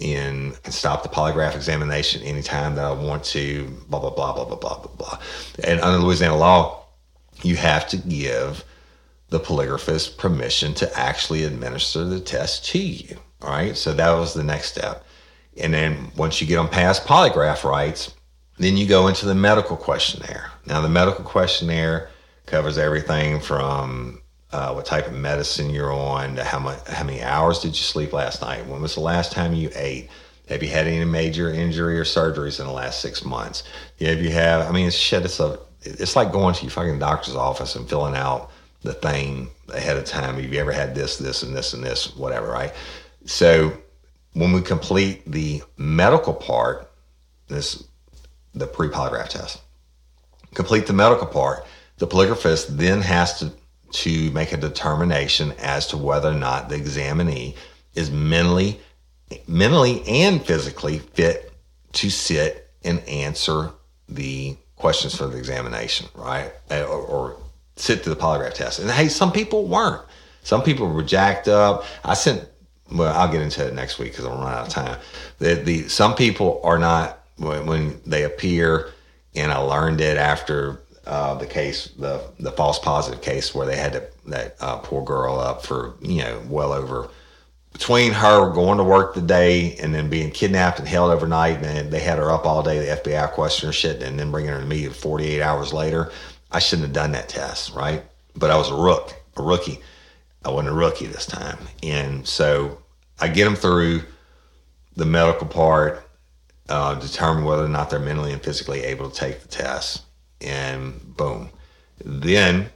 And stop the polygraph examination anytime that I want to. Blah blah blah blah blah blah blah blah. And under Louisiana law, you have to give the polygraphist permission to actually administer the test to you. All right. So that was the next step. And then once you get them past polygraph rights, then you go into the medical questionnaire. Now, the medical questionnaire covers everything from uh, what type of medicine you're on how much, how many hours did you sleep last night? When was the last time you ate? Have you had any major injury or surgeries in the last six months? Yeah, if you have? I mean, it's shit. It's a. It's like going to your fucking doctor's office and filling out the thing ahead of time. Have you ever had this, this, and this, and this, whatever, right? So when we complete the medical part, this the pre-polygraph test, complete the medical part, the polygraphist then has to to make a determination as to whether or not the examinee is mentally mentally and physically fit to sit and answer the questions for the examination, right? Eh, or, or sit to the polygraph test. And hey, some people weren't. Some people were jacked up. I sent well, I'll get into it next week because I'm running out of time. The, the some people are not when, when they appear, and I learned it after uh, the case, the the false positive case, where they had to, that uh, poor girl up for you know well over between her going to work the day and then being kidnapped and held overnight, and they had her up all day. The FBI questioned her shit, and then bringing her to me 48 hours later. I shouldn't have done that test, right? But I was a rook, a rookie. I wasn't a rookie this time, and so I get them through the medical part, uh, determine whether or not they're mentally and physically able to take the test, and boom. Then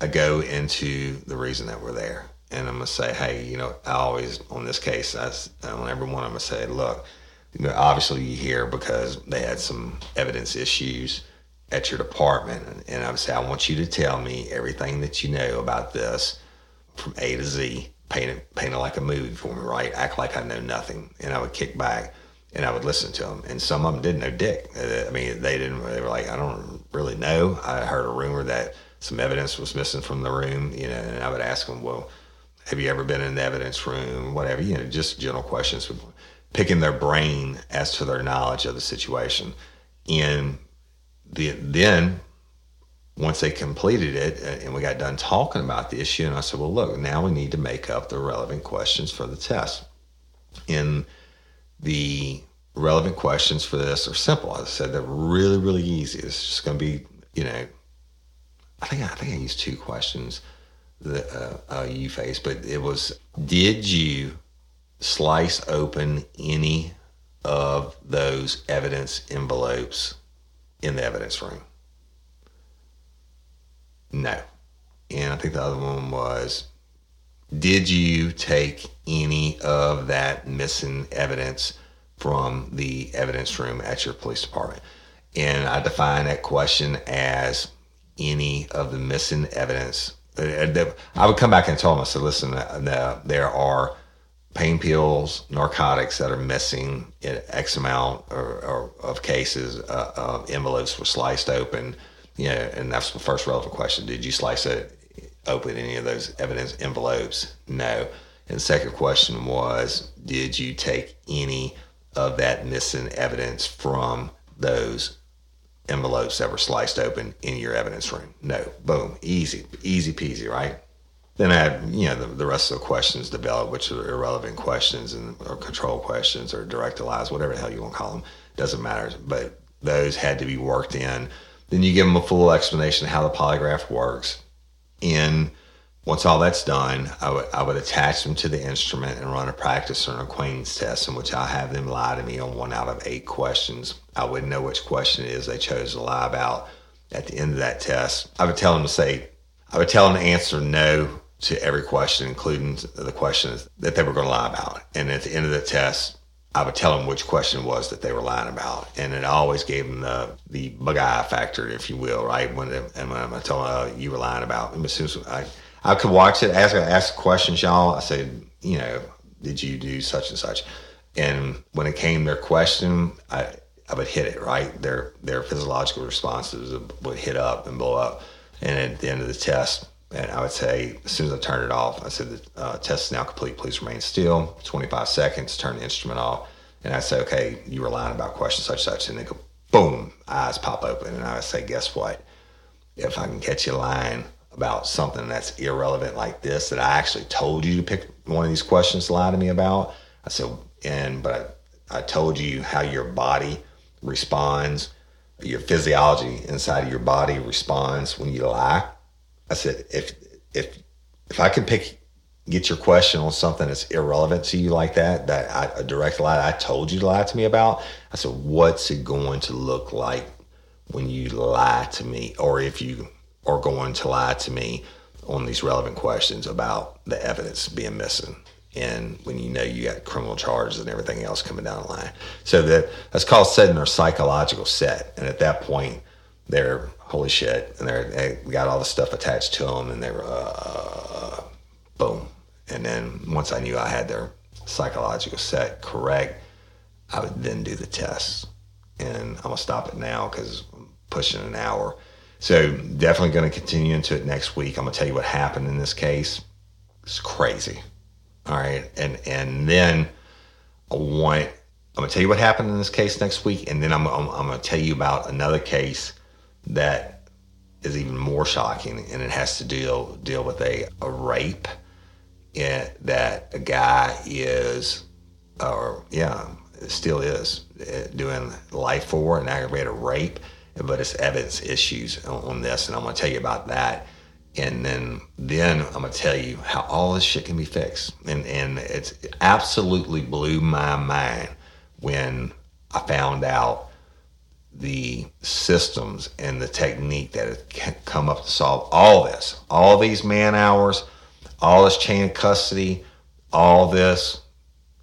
I go into the reason that we're there. And I'm going to say, hey, you know, I always, on this case, I, on every one, I'm going to say, look, you know, obviously you're here because they had some evidence issues at your department. And, and I would say, I want you to tell me everything that you know about this from A to Z. Paint it, paint it like a movie for me, right? Act like I know nothing. And I would kick back and I would listen to them. And some of them didn't know dick. Uh, I mean, they didn't. They were like, I don't really know. I heard a rumor that some evidence was missing from the room, you know. And I would ask them, well, have you ever been in the evidence room? Whatever, you know, just general questions, picking their brain as to their knowledge of the situation. And the, then once they completed it uh, and we got done talking about the issue, and I said, well, look, now we need to make up the relevant questions for the test. And the relevant questions for this are simple. As I said, they're really, really easy. It's just going to be, you know, I think I think I used two questions that uh, uh, you faced, but it was, did you slice open any of those evidence envelopes in the evidence room? No. And I think the other one was, did you take any of that missing evidence from the evidence room at your police department? And I define that question as any of the missing evidence. I would come back and tell them, I said, listen, uh, there are pain pills, narcotics that are missing in X amount or, or of cases. Uh, uh, envelopes were sliced open, you know, and that's the first relevant question. Did you slice it open any of those evidence envelopes? No. And second question was, did you take any of that missing evidence from those envelopes that were sliced open in your evidence room? No. Boom. Easy, easy peasy, right? Then I had, you know, the, the rest of the questions developed, which are irrelevant questions and or control questions or direct lies, whatever the hell you want to call them. Doesn't matter. But those had to be worked in. Then you give them a full explanation of how the polygraph works and once all that's done, I would, I would attach them to the instrument and run a practice or an acquaintance test in which I'll have them lie to me on one out of eight questions. I wouldn't know which question it is they chose to lie about. At the end of that test, I would tell them to say, I would tell them to answer no to every question, including the questions that they were going to lie about. And at the end of the test, I would tell them which question was that they were lying about, and it always gave them the the bug eye factor, if you will, right? When and when I told them oh, you were lying about, and as soon as I I could watch it, ask ask questions, y'all. I said, you know, did you do such and such? And when it came their question, I I would hit it right. Their their physiological responses would hit up and blow up, and at the end of the test, and I would say, as soon as I turned it off, I said, the uh, test is now complete. Please remain still. 25 seconds, turn the instrument off. And I say, okay, you were lying about question such, such. And they go, boom, eyes pop open. And I would say, guess what? If I can catch you lying about something that's irrelevant like this, that I actually told you to pick one of these questions to lie to me about, I said, and, but I, I told you how your body responds, your physiology inside of your body responds when you lie. I said, if if if I can pick get your question on something that's irrelevant to you like that, that I, a direct lie I told you to lie to me about, I said, what's it going to look like when you lie to me, or if you are going to lie to me on these relevant questions about the evidence being missing? And when you know you got criminal charges and everything else coming down the line. So that that's called setting their psychological set. And at that point, they're holy shit, and they're, they got all the stuff attached to them, and they're uh, boom. And then once I knew I had their psychological set correct, I would then do the tests. And I'm gonna stop it now because I'm pushing an hour. So definitely going to continue into it next week. I'm gonna tell you what happened in this case. It's crazy. All right, and and then I want I'm gonna tell you what happened in this case next week, and then I'm I'm, I'm gonna tell you about another case that is even more shocking, and it has to deal deal with a, a rape in, that a guy is, or yeah, still is uh, doing life for an aggravated rape, but it's evidence issues on, this, and I'm going to tell you about that. And then, then I'm gonna tell you how all this shit can be fixed, and and it's absolutely blew my mind when I found out the systems and the technique that have come up to solve all this, all these man hours, all this chain of custody, all this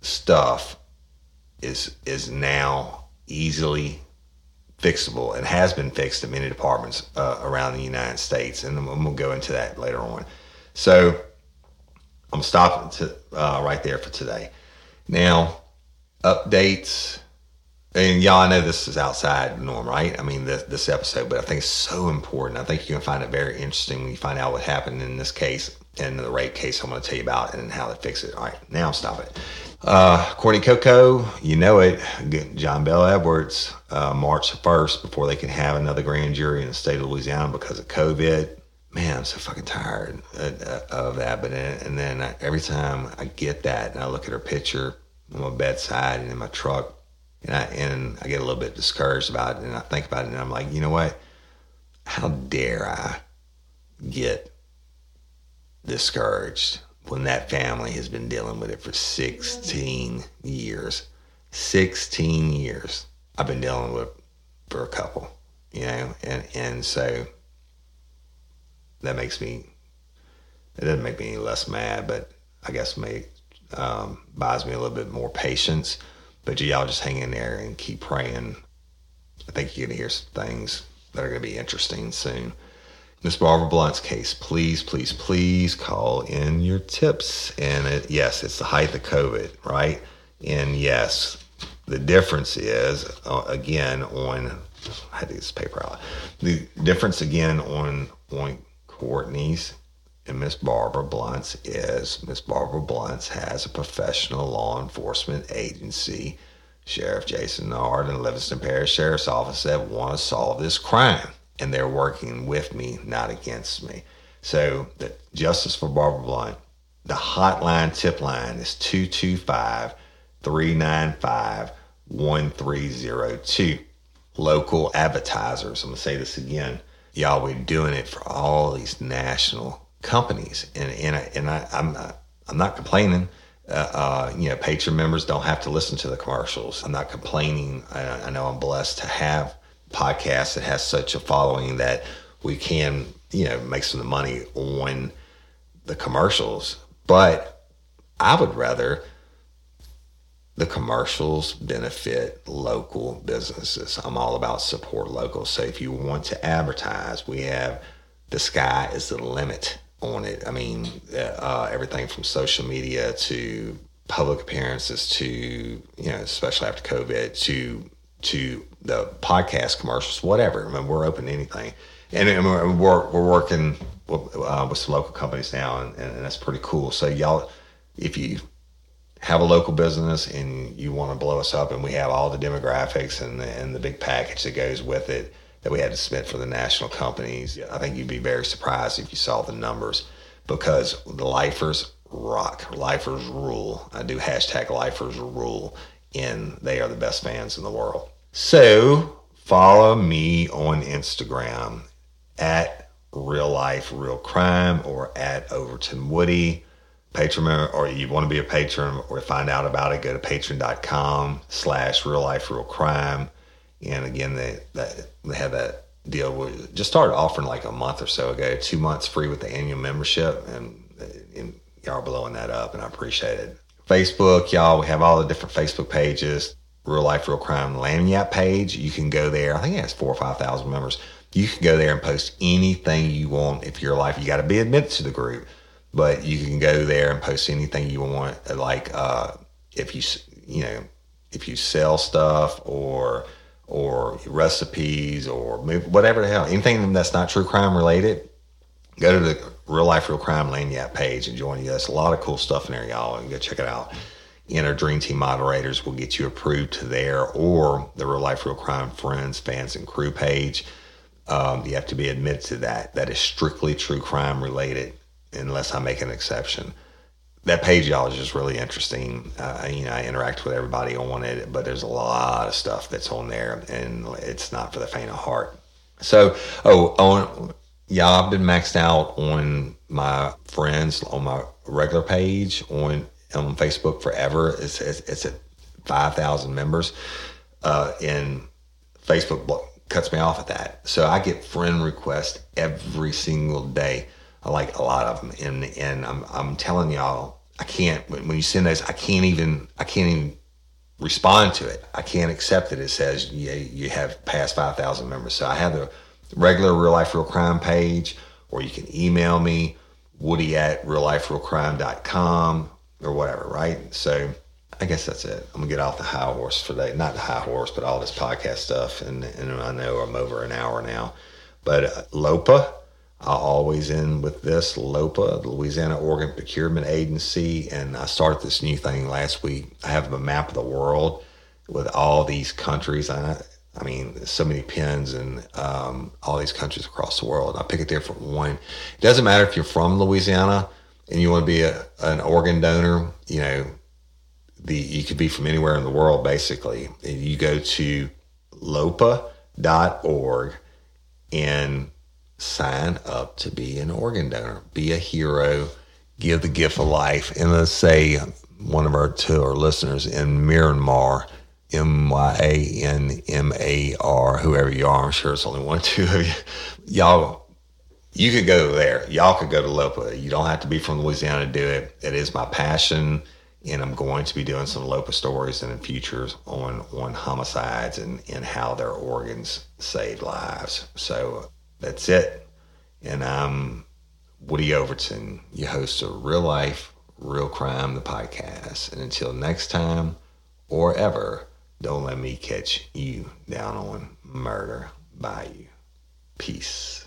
stuff is is now easily fixable and has been fixed in many departments uh, around the United States, and I'm, I'm gonna go into that later on. So I'm stopping to uh, right there for today. Now, updates, and y'all I know this is outside norm, right? I mean this this episode, but I think it's so important. I think you're gonna find it very interesting when you find out what happened in this case and the rape case I'm gonna tell you about and how to fix it. All right, now stop it. Uh, Courtney Coco, you know it. John Bel Edwards, uh, March 1st, before they can have another grand jury in the state of Louisiana because of COVID. Man, I'm so fucking tired of that. But and then every time I get that and I look at her picture on my bedside and in my truck, and I and I get a little bit discouraged about it, and I think about it, and I'm like, you know what? How dare I get discouraged when that family has been dealing with it for 16 years. 16 years I've been dealing with for a couple, you know, and, and so that makes me, it doesn't make me any less mad, but I guess may um, buys me a little bit more patience. But y'all just hang in there and keep praying. I think you're going to hear some things that are going to be interesting soon. Miss Barbara Blunt's case, please, please, please call in your tips. And it, yes, it's the height of COVID, right? And yes, the difference is uh, again on. I had this paper out. The difference again on on Courtney's and Miss Barbara Blunt's is Miss Barbara Blunt's has a professional law enforcement agency, Sheriff Jason Ard and Livingston Parish Sheriff's Office that want to solve this crime and they're working with me, not against me. So the Justice for Barbara Blunt, the hotline tip line is 225 395 1302. Local advertisers, I'm going to say this again. Y'all, we're doing it for all these national companies. And, and, I, and I, I'm, not, I'm not complaining. Uh, uh, you know, Patreon members don't have to listen to the commercials. I'm not complaining. I, I know I'm blessed to have podcast that has such a following that we can, you know, make some money on the commercials. But I would rather the commercials benefit local businesses. I'm all about support local. So if you want to advertise, we have the sky is the limit on it. I mean, uh, everything from social media to public appearances to, you know, especially after COVID, to to the podcast commercials, whatever. I mean, we're open to anything, and, and we're, we're working with, uh, with, some local companies now, and, and, that's pretty cool. So y'all, if you have a local business and you want to blow us up, and we have all the demographics and the, and the big package that goes with it that we had to submit for the national companies, I think you'd be very surprised if you saw the numbers because the lifers rock, lifers rule. I do hashtag lifers rule, and they are the best fans in the world. So follow me on Instagram at real life real crime or at Overton Woody. Patreon or you want to be a Patreon or find out about it, go to Patreon.com slash real life real crime. And again, they, they have that deal. We just started offering like a month or so ago, two months free with the annual membership. And, and y'all are blowing that up and I appreciate it. Facebook, y'all, we have all the different Facebook pages. Real Life Real Crime Lagniappe page. You can go there. I think it has four or five thousand members. You can go there and post anything you want. If your life, you got to be admitted to the group, but you can go there and post anything you want. Like uh, if you you know if you sell stuff or or recipes or whatever the hell, anything that's not true crime related, go to the Real Life Real Crime Lagniappe page and join you. There's a lot of cool stuff in there, y'all, and go check it out our Dream Team moderators will get you approved to there or the Real Life Real Crime Friends fans and crew page. Um, you have to be admitted to that. That is strictly true crime related, unless I make an exception. That page, y'all, is just really interesting. Uh, you know, I interact with everybody on it, but there's a lot of stuff that's on there, and it's not for the faint of heart. So, oh, on y'all, I've been maxed out on my friends on my regular page on on Facebook forever. It's it's, it's at five thousand members, uh, and Facebook cuts me off at that. So I get friend requests every single day. I like a lot of them, and and I'm I'm telling y'all, I can't when you send those, I can't even I can't even respond to it. I can't accept it. It says you, you have past five thousand members. So I have the regular real life real crime page, or you can email me woody at realliferealcrime.com or whatever, right? So I guess that's it. I'm gonna get off the high horse for today. Not the high horse, but all this podcast stuff. And, and I know I'm over an hour now. But uh, LOPA, I always end with this LOPA, the Louisiana Organ Procurement Agency. And I started this new thing last week. I have a map of the world with all these countries. I, I mean, so many pins and um, all these countries across the world. I pick a different one. It doesn't matter if you're from Louisiana and you want to be a, an organ donor, you know, the you could be from anywhere in the world basically. You go to lopa.org and sign up to be an organ donor. Be a hero, give the gift of life. And let's say one of our two our listeners in Myanmar, M Y A N M A R, whoever you are, I'm sure it's only one or [laughs] two of you. Y'all you could go there. Y'all could go to LOPA. You don't have to be from Louisiana to do it. It is my passion and I'm going to be doing some LOPA stories in the future on on homicides and, and how their organs save lives. So that's it. And I'm Woody Overton, your host of Real Life, Real Crime, the podcast. And until next time or ever, don't let me catch you down on murder by you. Peace.